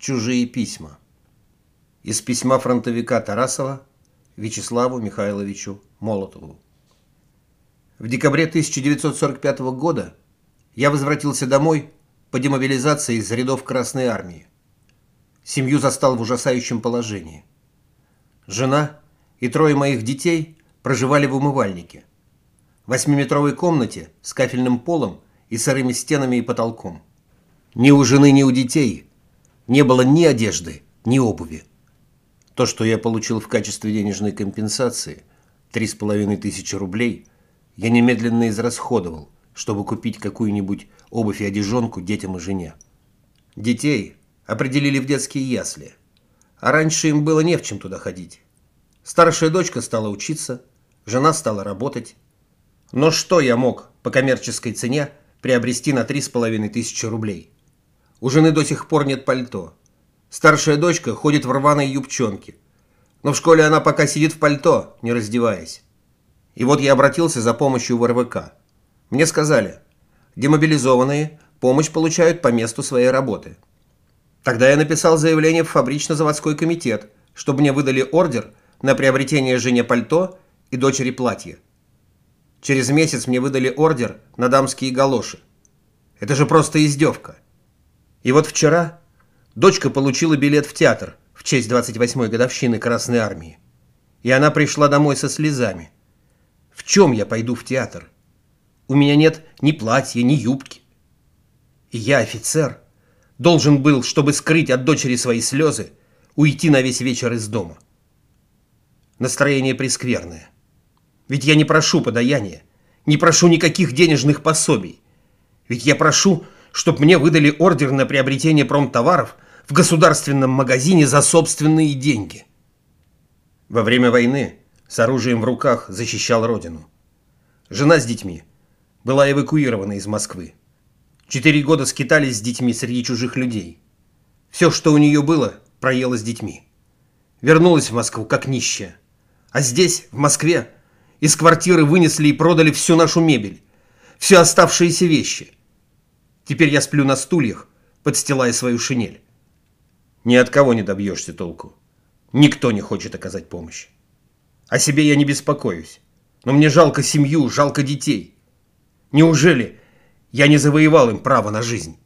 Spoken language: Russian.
Чужие письма. Из письма фронтовика Тарасова Вячеславу Михайловичу Молотову. В декабре 1945 года я возвратился домой по демобилизации из рядов Красной Армии. Семью застал в ужасающем положении. Жена и трое моих детей проживали в умывальнике. Восьмиметровой комнате с кафельным полом и сырыми стенами и потолком. Ни у жены, ни у детей не было ни одежды, ни обуви. То, что я получил в качестве денежной компенсации, три с половиной тысячи рублей, я немедленно израсходовал, чтобы купить какую-нибудь обувь и одежонку детям и жене. Детей определили в детские ясли, а раньше им было не в чем туда ходить. Старшая дочка стала учиться, жена стала работать. Но что я мог по коммерческой цене приобрести на три с половиной тысячи рублей? У жены до сих пор нет пальто. Старшая дочка ходит в рваной юбчонке. Но в школе она пока сидит в пальто, не раздеваясь. И вот я обратился за помощью в РВК. Мне сказали, демобилизованные помощь получают по месту своей работы. Тогда я написал заявление в фабрично-заводской комитет, чтобы мне выдали ордер на приобретение жене пальто и дочери платья. Через месяц мне выдали ордер на дамские галоши. Это же просто издевка. И вот вчера дочка получила билет в театр в честь 28-й годовщины Красной Армии. И она пришла домой со слезами. В чем я пойду в театр? У меня нет ни платья, ни юбки. И я, офицер, должен был, чтобы скрыть от дочери свои слезы, уйти на весь вечер из дома. Настроение прескверное. Ведь я не прошу подаяния, не прошу никаких денежных пособий. Ведь я прошу чтоб мне выдали ордер на приобретение промтоваров в государственном магазине за собственные деньги. Во время войны с оружием в руках защищал родину. Жена с детьми была эвакуирована из Москвы. Четыре года скитались с детьми среди чужих людей. Все, что у нее было, проела с детьми. Вернулась в Москву как нищая. А здесь, в Москве, из квартиры вынесли и продали всю нашу мебель, все оставшиеся вещи – Теперь я сплю на стульях, подстилая свою шинель. Ни от кого не добьешься толку. Никто не хочет оказать помощь. О себе я не беспокоюсь. Но мне жалко семью, жалко детей. Неужели я не завоевал им право на жизнь?